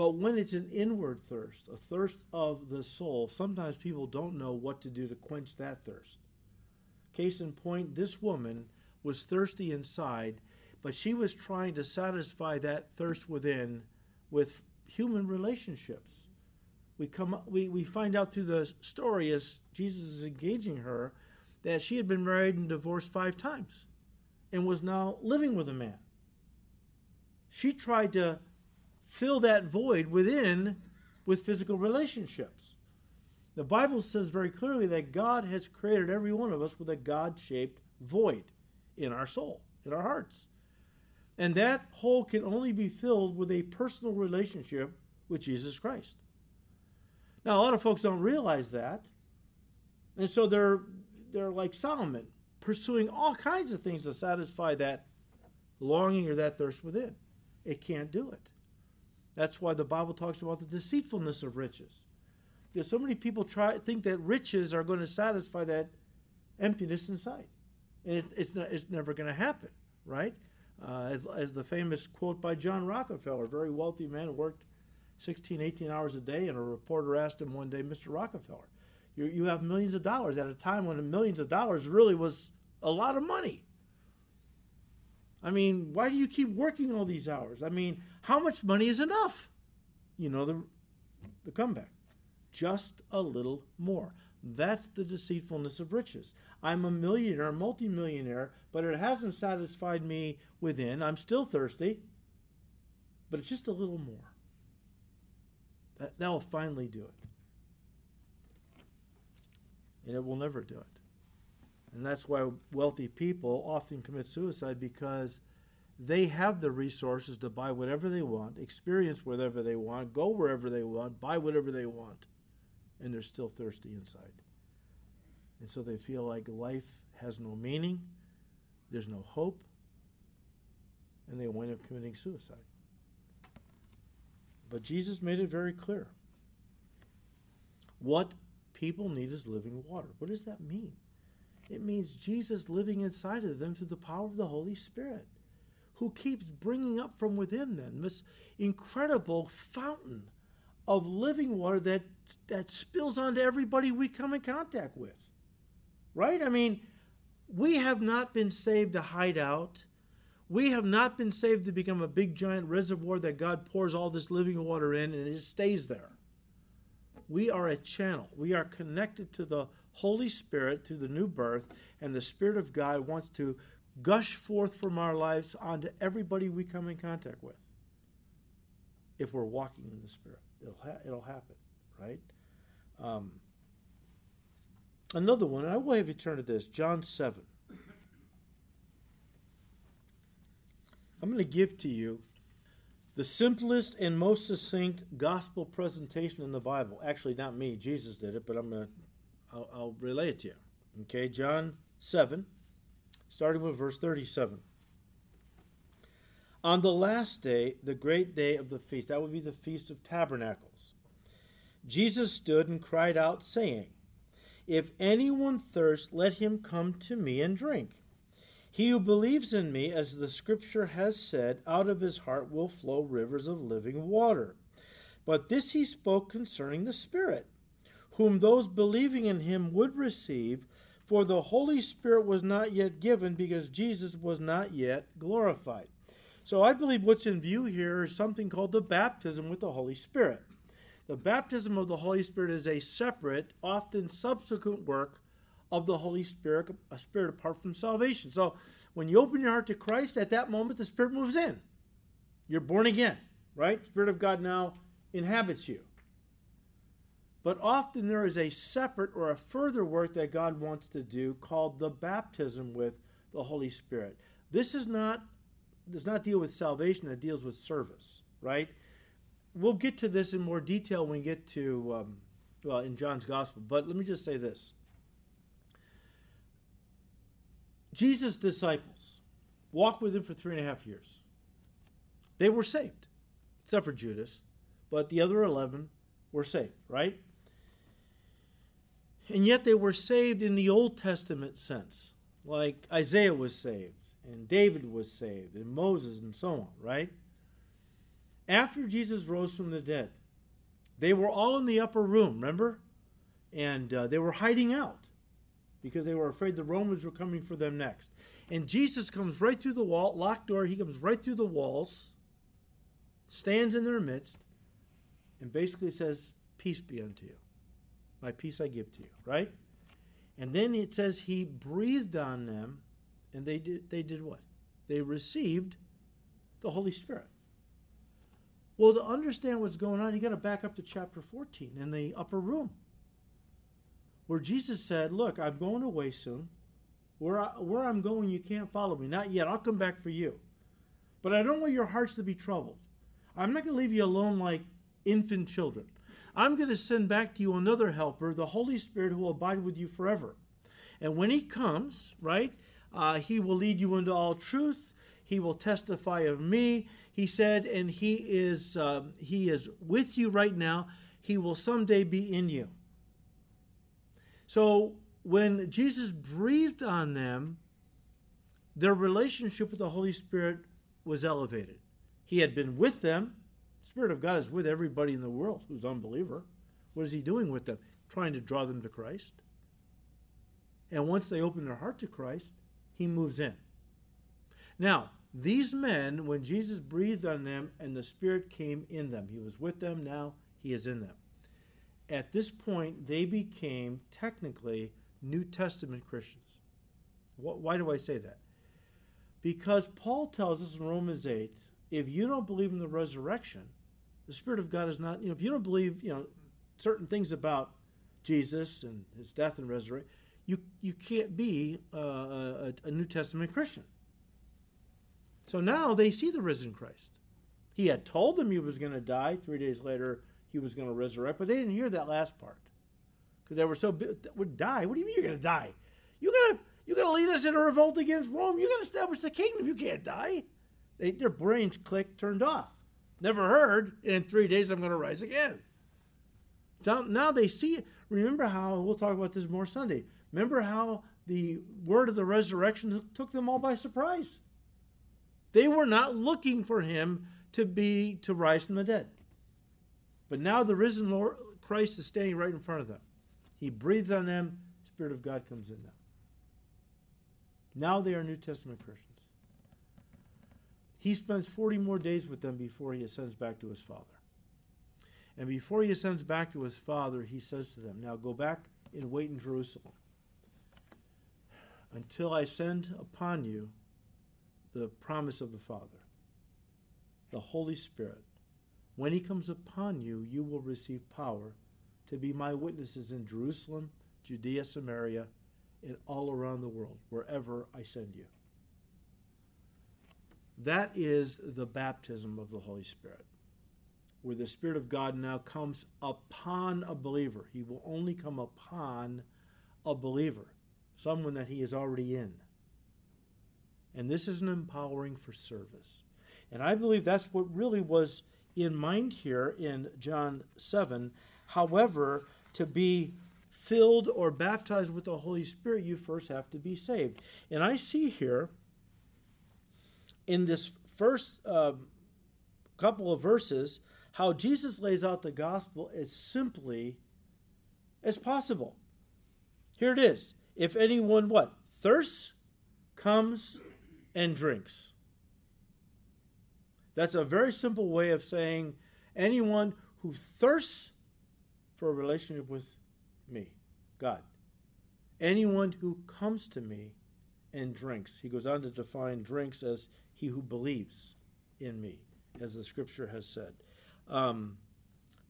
But when it's an inward thirst, a thirst of the soul, sometimes people don't know what to do to quench that thirst. Case in point, this woman was thirsty inside, but she was trying to satisfy that thirst within with human relationships. We come we, we find out through the story as Jesus is engaging her that she had been married and divorced five times and was now living with a man. She tried to fill that void within with physical relationships. The Bible says very clearly that God has created every one of us with a God shaped void in our soul, in our hearts. And that hole can only be filled with a personal relationship with Jesus Christ. Now, a lot of folks don't realize that. And so they're, they're like Solomon, pursuing all kinds of things to satisfy that longing or that thirst within. It can't do it. That's why the Bible talks about the deceitfulness of riches. Because so many people try think that riches are going to satisfy that emptiness inside. And it, it's, not, it's never going to happen, right? Uh, as, as the famous quote by John Rockefeller, a very wealthy man who worked 16, 18 hours a day, and a reporter asked him one day, Mr. Rockefeller, you, you have millions of dollars at a time when millions of dollars really was a lot of money. I mean, why do you keep working all these hours? I mean, how much money is enough? You know the, the comeback. Just a little more. That's the deceitfulness of riches. I'm a millionaire, multimillionaire, but it hasn't satisfied me within. I'm still thirsty, but it's just a little more. That, that will finally do it. And it will never do it. And that's why wealthy people often commit suicide because they have the resources to buy whatever they want, experience whatever they want, go wherever they want, buy whatever they want, and they're still thirsty inside. And so they feel like life has no meaning, there's no hope, and they wind up committing suicide. But Jesus made it very clear. What people need is living water. What does that mean? It means Jesus living inside of them through the power of the Holy Spirit, who keeps bringing up from within them this incredible fountain of living water that, that spills onto everybody we come in contact with. Right? I mean, we have not been saved to hide out. We have not been saved to become a big giant reservoir that God pours all this living water in and it stays there. We are a channel. We are connected to the Holy Spirit through the new birth, and the Spirit of God wants to gush forth from our lives onto everybody we come in contact with. If we're walking in the Spirit, it'll ha- it'll happen, right? Um, another one. I will have you turn to this, John seven. I'm going to give to you the simplest and most succinct gospel presentation in the Bible. Actually, not me. Jesus did it, but I'm going to I'll, I'll relay it to you. Okay, John 7, starting with verse 37. On the last day, the great day of the feast, that would be the Feast of Tabernacles, Jesus stood and cried out, saying, If anyone thirst, let him come to me and drink. He who believes in me, as the scripture has said, out of his heart will flow rivers of living water. But this he spoke concerning the Spirit whom those believing in him would receive, for the Holy Spirit was not yet given because Jesus was not yet glorified. So I believe what's in view here is something called the baptism with the Holy Spirit. The baptism of the Holy Spirit is a separate, often subsequent work of the Holy Spirit, a spirit apart from salvation. So when you open your heart to Christ, at that moment the Spirit moves in. You're born again, right? The Spirit of God now inhabits you. But often there is a separate or a further work that God wants to do called the baptism with the Holy Spirit. This is not does not deal with salvation, it deals with service, right? We'll get to this in more detail when we get to um, well in John's gospel. But let me just say this: Jesus' disciples walked with him for three and a half years. They were saved, except for Judas, but the other eleven were saved, right? And yet they were saved in the Old Testament sense, like Isaiah was saved, and David was saved, and Moses, and so on, right? After Jesus rose from the dead, they were all in the upper room, remember? And uh, they were hiding out because they were afraid the Romans were coming for them next. And Jesus comes right through the wall, locked door, he comes right through the walls, stands in their midst, and basically says, Peace be unto you. My peace I give to you, right? And then it says he breathed on them, and they did, they did what? They received the Holy Spirit. Well, to understand what's going on, you got to back up to chapter 14 in the upper room, where Jesus said, Look, I'm going away soon. Where, I, where I'm going, you can't follow me. Not yet. I'll come back for you. But I don't want your hearts to be troubled. I'm not going to leave you alone like infant children. I'm going to send back to you another helper, the Holy Spirit, who will abide with you forever. And when he comes, right, uh, he will lead you into all truth. He will testify of me. He said, and he is uh, he is with you right now. He will someday be in you. So when Jesus breathed on them, their relationship with the Holy Spirit was elevated. He had been with them. Spirit of God is with everybody in the world who's unbeliever. What is he doing with them? Trying to draw them to Christ. And once they open their heart to Christ, he moves in. Now, these men, when Jesus breathed on them and the Spirit came in them, he was with them, now he is in them. At this point, they became technically New Testament Christians. Why do I say that? Because Paul tells us in Romans 8 if you don't believe in the resurrection, the Spirit of God is not, you know, if you don't believe, you know, certain things about Jesus and his death and resurrection, you, you can't be uh, a, a New Testament Christian. So now they see the risen Christ. He had told them he was going to die. Three days later, he was going to resurrect, but they didn't hear that last part because they were so would die. What do you mean you're going to die? You got to you got to lead us in a revolt against Rome. You got to establish the kingdom. You can't die. They, their brains clicked, turned off. Never heard. In three days, I'm going to rise again. So now they see. Remember how we'll talk about this more Sunday. Remember how the word of the resurrection took them all by surprise. They were not looking for him to be to rise from the dead. But now the risen Lord Christ is standing right in front of them. He breathes on them, Spirit of God comes in them. Now they are New Testament Christians. He spends 40 more days with them before he ascends back to his Father. And before he ascends back to his Father, he says to them, Now go back and wait in Jerusalem until I send upon you the promise of the Father, the Holy Spirit. When he comes upon you, you will receive power to be my witnesses in Jerusalem, Judea, Samaria, and all around the world, wherever I send you. That is the baptism of the Holy Spirit, where the Spirit of God now comes upon a believer. He will only come upon a believer, someone that he is already in. And this is an empowering for service. And I believe that's what really was in mind here in John 7. However, to be filled or baptized with the Holy Spirit, you first have to be saved. And I see here in this first uh, couple of verses how Jesus lays out the gospel as simply as possible. Here it is. If anyone what? Thirsts, comes and drinks. That's a very simple way of saying anyone who thirsts for a relationship with me, God. Anyone who comes to me and drinks. He goes on to define drinks as he who believes in me, as the scripture has said. Um,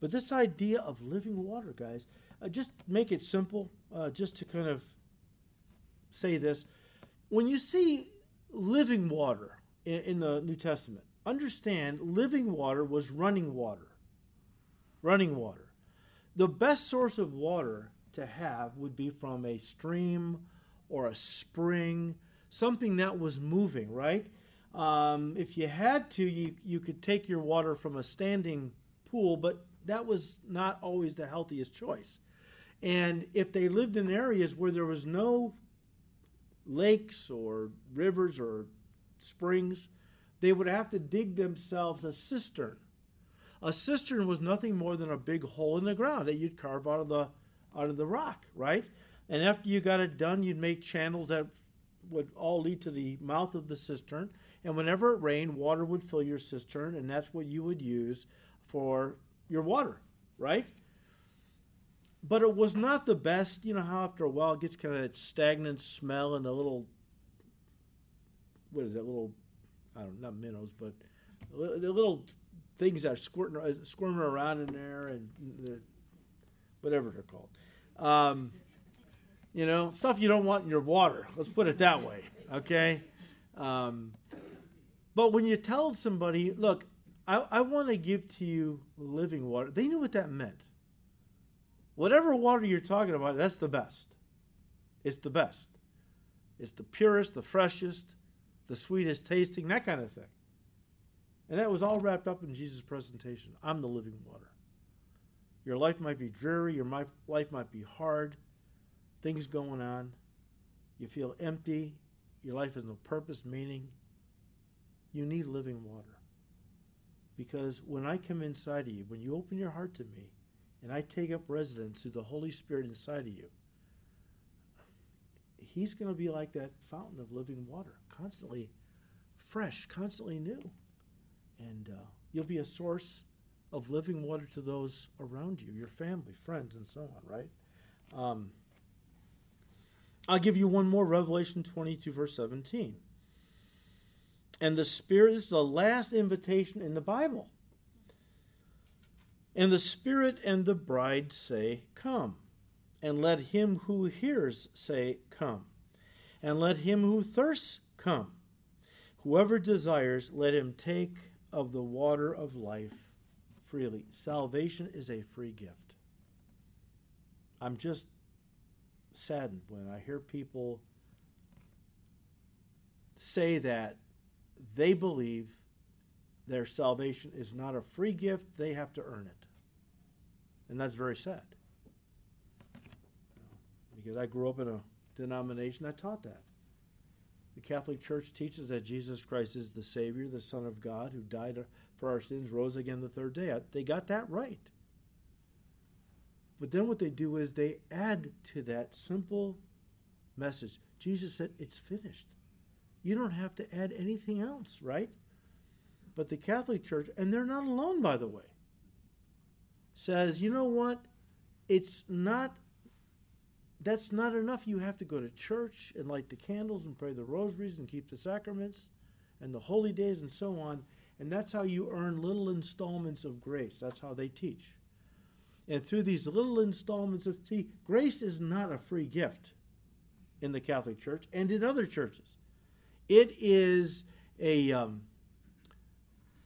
but this idea of living water, guys, uh, just make it simple, uh, just to kind of say this. When you see living water in, in the New Testament, understand living water was running water. Running water. The best source of water to have would be from a stream or a spring, something that was moving, right? Um, if you had to, you, you could take your water from a standing pool, but that was not always the healthiest choice. And if they lived in areas where there was no lakes or rivers or springs, they would have to dig themselves a cistern. A cistern was nothing more than a big hole in the ground that you'd carve out of the out of the rock, right? And after you got it done, you'd make channels that would all lead to the mouth of the cistern. And whenever it rained, water would fill your cistern, and that's what you would use for your water, right? But it was not the best. You know how after a while it gets kind of that stagnant smell and the little, what is that little, I don't know, not minnows, but the little things that are squirting, squirming around in there and the, whatever they're called. Um, you know, stuff you don't want in your water. Let's put it that way, okay? Um, but when you tell somebody, look, I, I want to give to you living water, they knew what that meant. Whatever water you're talking about, that's the best. It's the best. It's the purest, the freshest, the sweetest tasting, that kind of thing. And that was all wrapped up in Jesus' presentation. I'm the living water. Your life might be dreary, your life might be hard, things going on. You feel empty, your life has no purpose, meaning, you need living water. Because when I come inside of you, when you open your heart to me, and I take up residence through the Holy Spirit inside of you, He's going to be like that fountain of living water, constantly fresh, constantly new. And uh, you'll be a source of living water to those around you, your family, friends, and so on, right? Um, I'll give you one more Revelation 22, verse 17. And the Spirit is the last invitation in the Bible. And the Spirit and the bride say, Come. And let him who hears say, Come. And let him who thirsts come. Whoever desires, let him take of the water of life freely. Salvation is a free gift. I'm just saddened when I hear people say that they believe their salvation is not a free gift, they have to earn it. And that's very sad. Because I grew up in a denomination that taught that. The Catholic Church teaches that Jesus Christ is the Savior, the Son of God, who died for our sins, rose again the third day. They got that right. But then what they do is they add to that simple message. Jesus said, It's finished. You don't have to add anything else, right? But the Catholic Church, and they're not alone, by the way, says, you know what? It's not, that's not enough. You have to go to church and light the candles and pray the rosaries and keep the sacraments and the holy days and so on. And that's how you earn little installments of grace. That's how they teach. And through these little installments of, see, grace is not a free gift in the Catholic Church and in other churches. It is a um,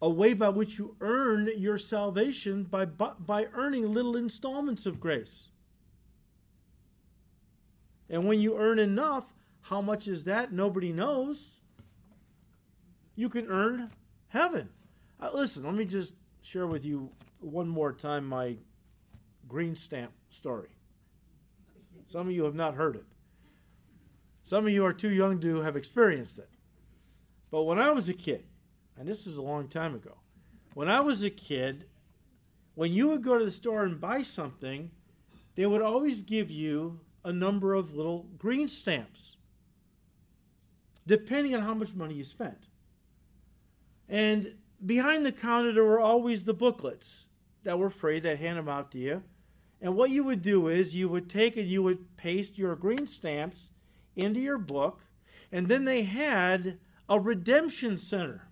a way by which you earn your salvation by by earning little installments of grace. And when you earn enough, how much is that? Nobody knows. You can earn heaven. Uh, listen, let me just share with you one more time my green stamp story. Some of you have not heard it. Some of you are too young to have experienced it. But when I was a kid, and this is a long time ago, when I was a kid, when you would go to the store and buy something, they would always give you a number of little green stamps, depending on how much money you spent. And behind the counter, there were always the booklets that were free that hand them out to you. And what you would do is you would take and you would paste your green stamps into your book, and then they had a redemption center,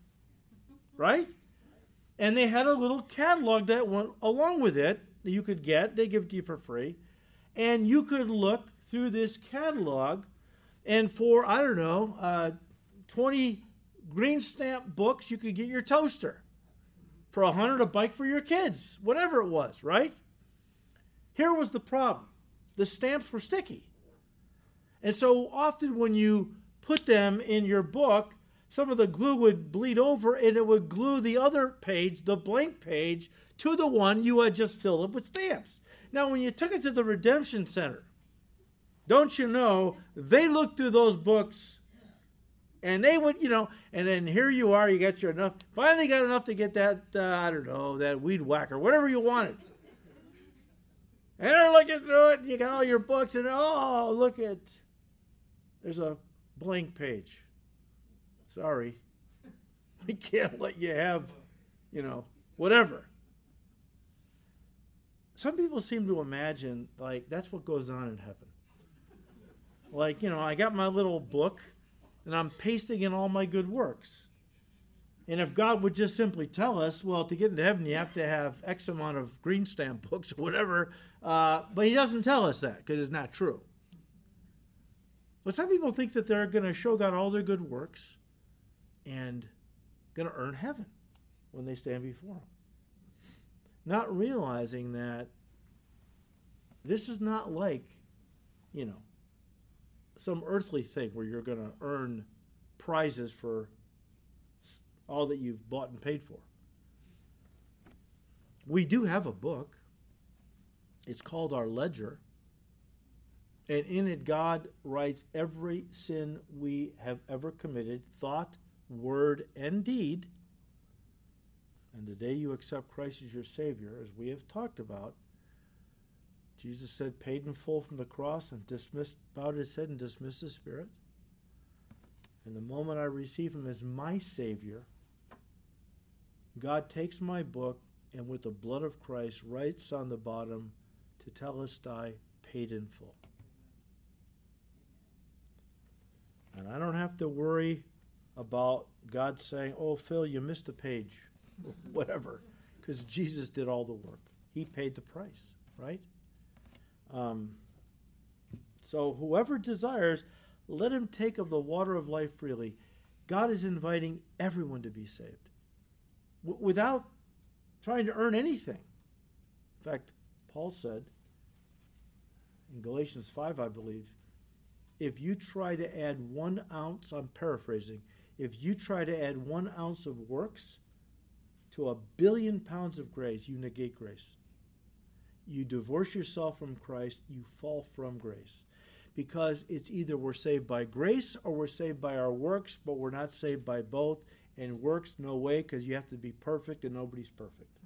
right? And they had a little catalog that went along with it that you could get. They give it to you for free. And you could look through this catalog, and for, I don't know, uh, 20 green stamp books, you could get your toaster. For a 100 a bike for your kids, whatever it was, right? Here was the problem the stamps were sticky. And so often when you put them in your book, some of the glue would bleed over and it would glue the other page, the blank page, to the one you had just filled up with stamps. Now, when you took it to the Redemption Center, don't you know, they looked through those books and they would, you know, and then here you are, you got your enough, finally got enough to get that, uh, I don't know, that weed whacker, whatever you wanted. And they're looking through it, and you got all your books, and oh, look at, there's a blank page. Sorry. We can't let you have, you know, whatever. Some people seem to imagine like that's what goes on in heaven. Like, you know, I got my little book and I'm pasting in all my good works. And if God would just simply tell us, well, to get into heaven, you have to have X amount of green stamp books or whatever, uh, but He doesn't tell us that because it's not true. But some people think that they're going to show God all their good works and going to earn heaven when they stand before Him. Not realizing that this is not like, you know, some earthly thing where you're going to earn prizes for all that you've bought and paid for. We do have a book. It's called our ledger. And in it, God writes every sin we have ever committed, thought, word, and deed. And the day you accept Christ as your Savior, as we have talked about, Jesus said, paid in full from the cross and dismissed, bowed his head and dismissed his spirit. And the moment I receive him as my Savior, God takes my book and with the blood of Christ writes on the bottom, Tetelestai, paid in full. And I don't have to worry about God saying, oh, Phil, you missed a page, whatever, because Jesus did all the work. He paid the price, right? Um, so whoever desires, let him take of the water of life freely. God is inviting everyone to be saved w- without trying to earn anything. In fact, Paul said in Galatians 5, I believe, if you try to add one ounce, I'm paraphrasing, if you try to add one ounce of works to a billion pounds of grace, you negate grace. You divorce yourself from Christ, you fall from grace. Because it's either we're saved by grace or we're saved by our works, but we're not saved by both. And works, no way, because you have to be perfect and nobody's perfect.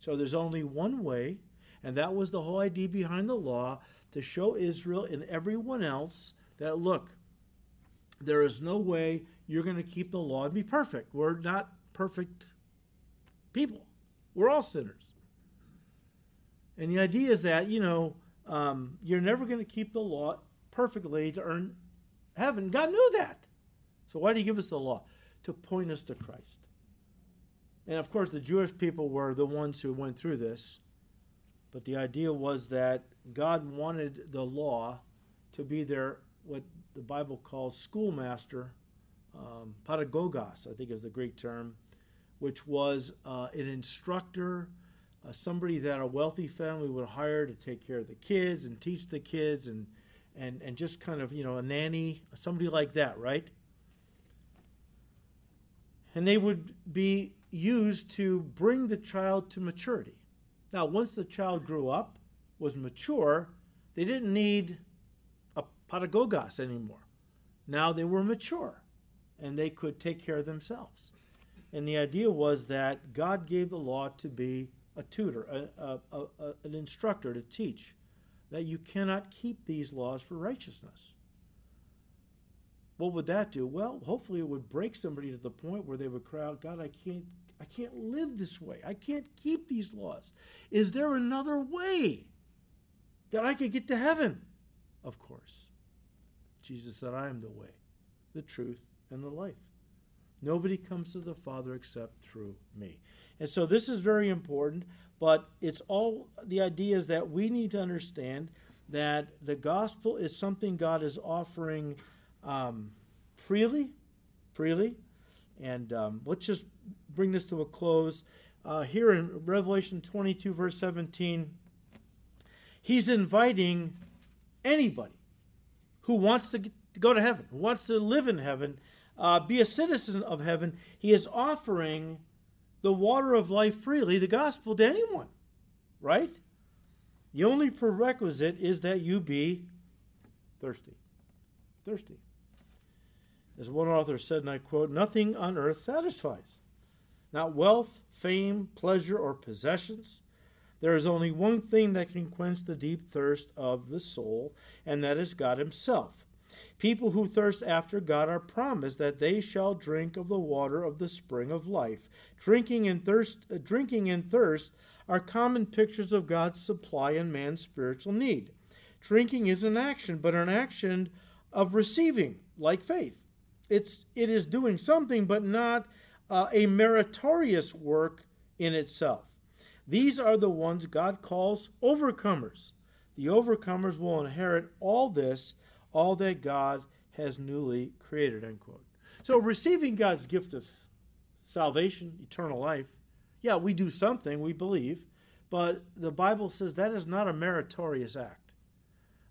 So there's only one way, and that was the whole idea behind the law to show Israel and everyone else that look, there is no way you're going to keep the law and be perfect. We're not perfect people, we're all sinners. And the idea is that, you know, um, you're never going to keep the law perfectly to earn heaven. God knew that. So why did he give us the law? To point us to Christ. And of course, the Jewish people were the ones who went through this. But the idea was that God wanted the law to be their, what the Bible calls schoolmaster, um, pedagogos, I think is the Greek term, which was uh, an instructor, uh, somebody that a wealthy family would hire to take care of the kids and teach the kids and, and, and just kind of, you know, a nanny, somebody like that, right? And they would be used to bring the child to maturity. Now, once the child grew up, was mature, they didn't need a pedagogos anymore. Now they were mature and they could take care of themselves. And the idea was that God gave the law to be a tutor, a, a, a, an instructor to teach that you cannot keep these laws for righteousness. What would that do? Well, hopefully it would break somebody to the point where they would cry out, God, I can't I can't live this way. I can't keep these laws. Is there another way that I could get to heaven? Of course. Jesus said, I am the way, the truth, and the life. Nobody comes to the Father except through me. And so this is very important, but it's all the idea is that we need to understand that the gospel is something God is offering um, freely, freely. And um, let's just bring this to a close. Uh, here in Revelation 22, verse 17, he's inviting anybody who wants to, get, to go to heaven, wants to live in heaven, uh, be a citizen of heaven. He is offering the water of life freely, the gospel, to anyone, right? The only prerequisite is that you be thirsty. Thirsty. As one author said, and I quote, nothing on earth satisfies not wealth, fame, pleasure, or possessions. There is only one thing that can quench the deep thirst of the soul, and that is God Himself. People who thirst after God are promised that they shall drink of the water of the spring of life. Drinking and thirst, uh, drinking and thirst are common pictures of God's supply and man's spiritual need. Drinking is an action, but an action of receiving, like faith. It's it is doing something, but not uh, a meritorious work in itself. These are the ones God calls overcomers. The overcomers will inherit all this, all that God has newly created. End quote. So, receiving God's gift of salvation, eternal life, yeah, we do something, we believe, but the Bible says that is not a meritorious act.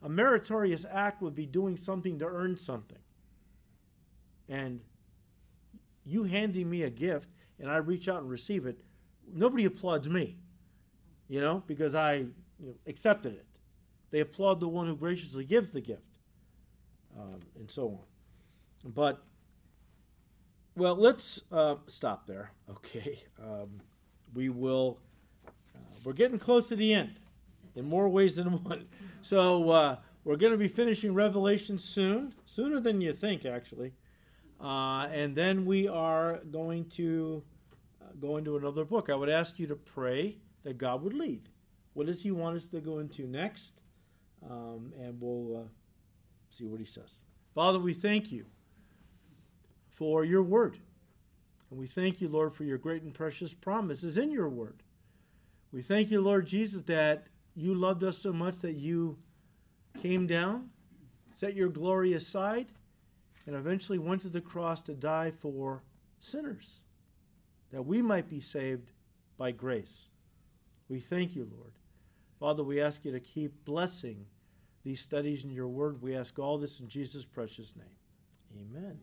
A meritorious act would be doing something to earn something. And you handing me a gift and I reach out and receive it, nobody applauds me, you know, because I you know, accepted it. They applaud the one who graciously gives the gift, um, and so on. But, well, let's uh, stop there. Okay. Um, we will, uh, we're getting close to the end in more ways than one. So, uh, we're going to be finishing Revelation soon, sooner than you think, actually. Uh, and then we are going to uh, go into another book. I would ask you to pray that God would lead. What does He want us to go into next? Um, and we'll uh, see what He says. Father, we thank you for your word. And we thank you, Lord, for your great and precious promises in your word. We thank you, Lord Jesus, that you loved us so much that you came down, set your glory aside, and eventually went to the cross to die for sinners, that we might be saved by grace. We thank you, Lord. Father, we ask you to keep blessing these studies in your word. We ask all this in Jesus' precious name. Amen.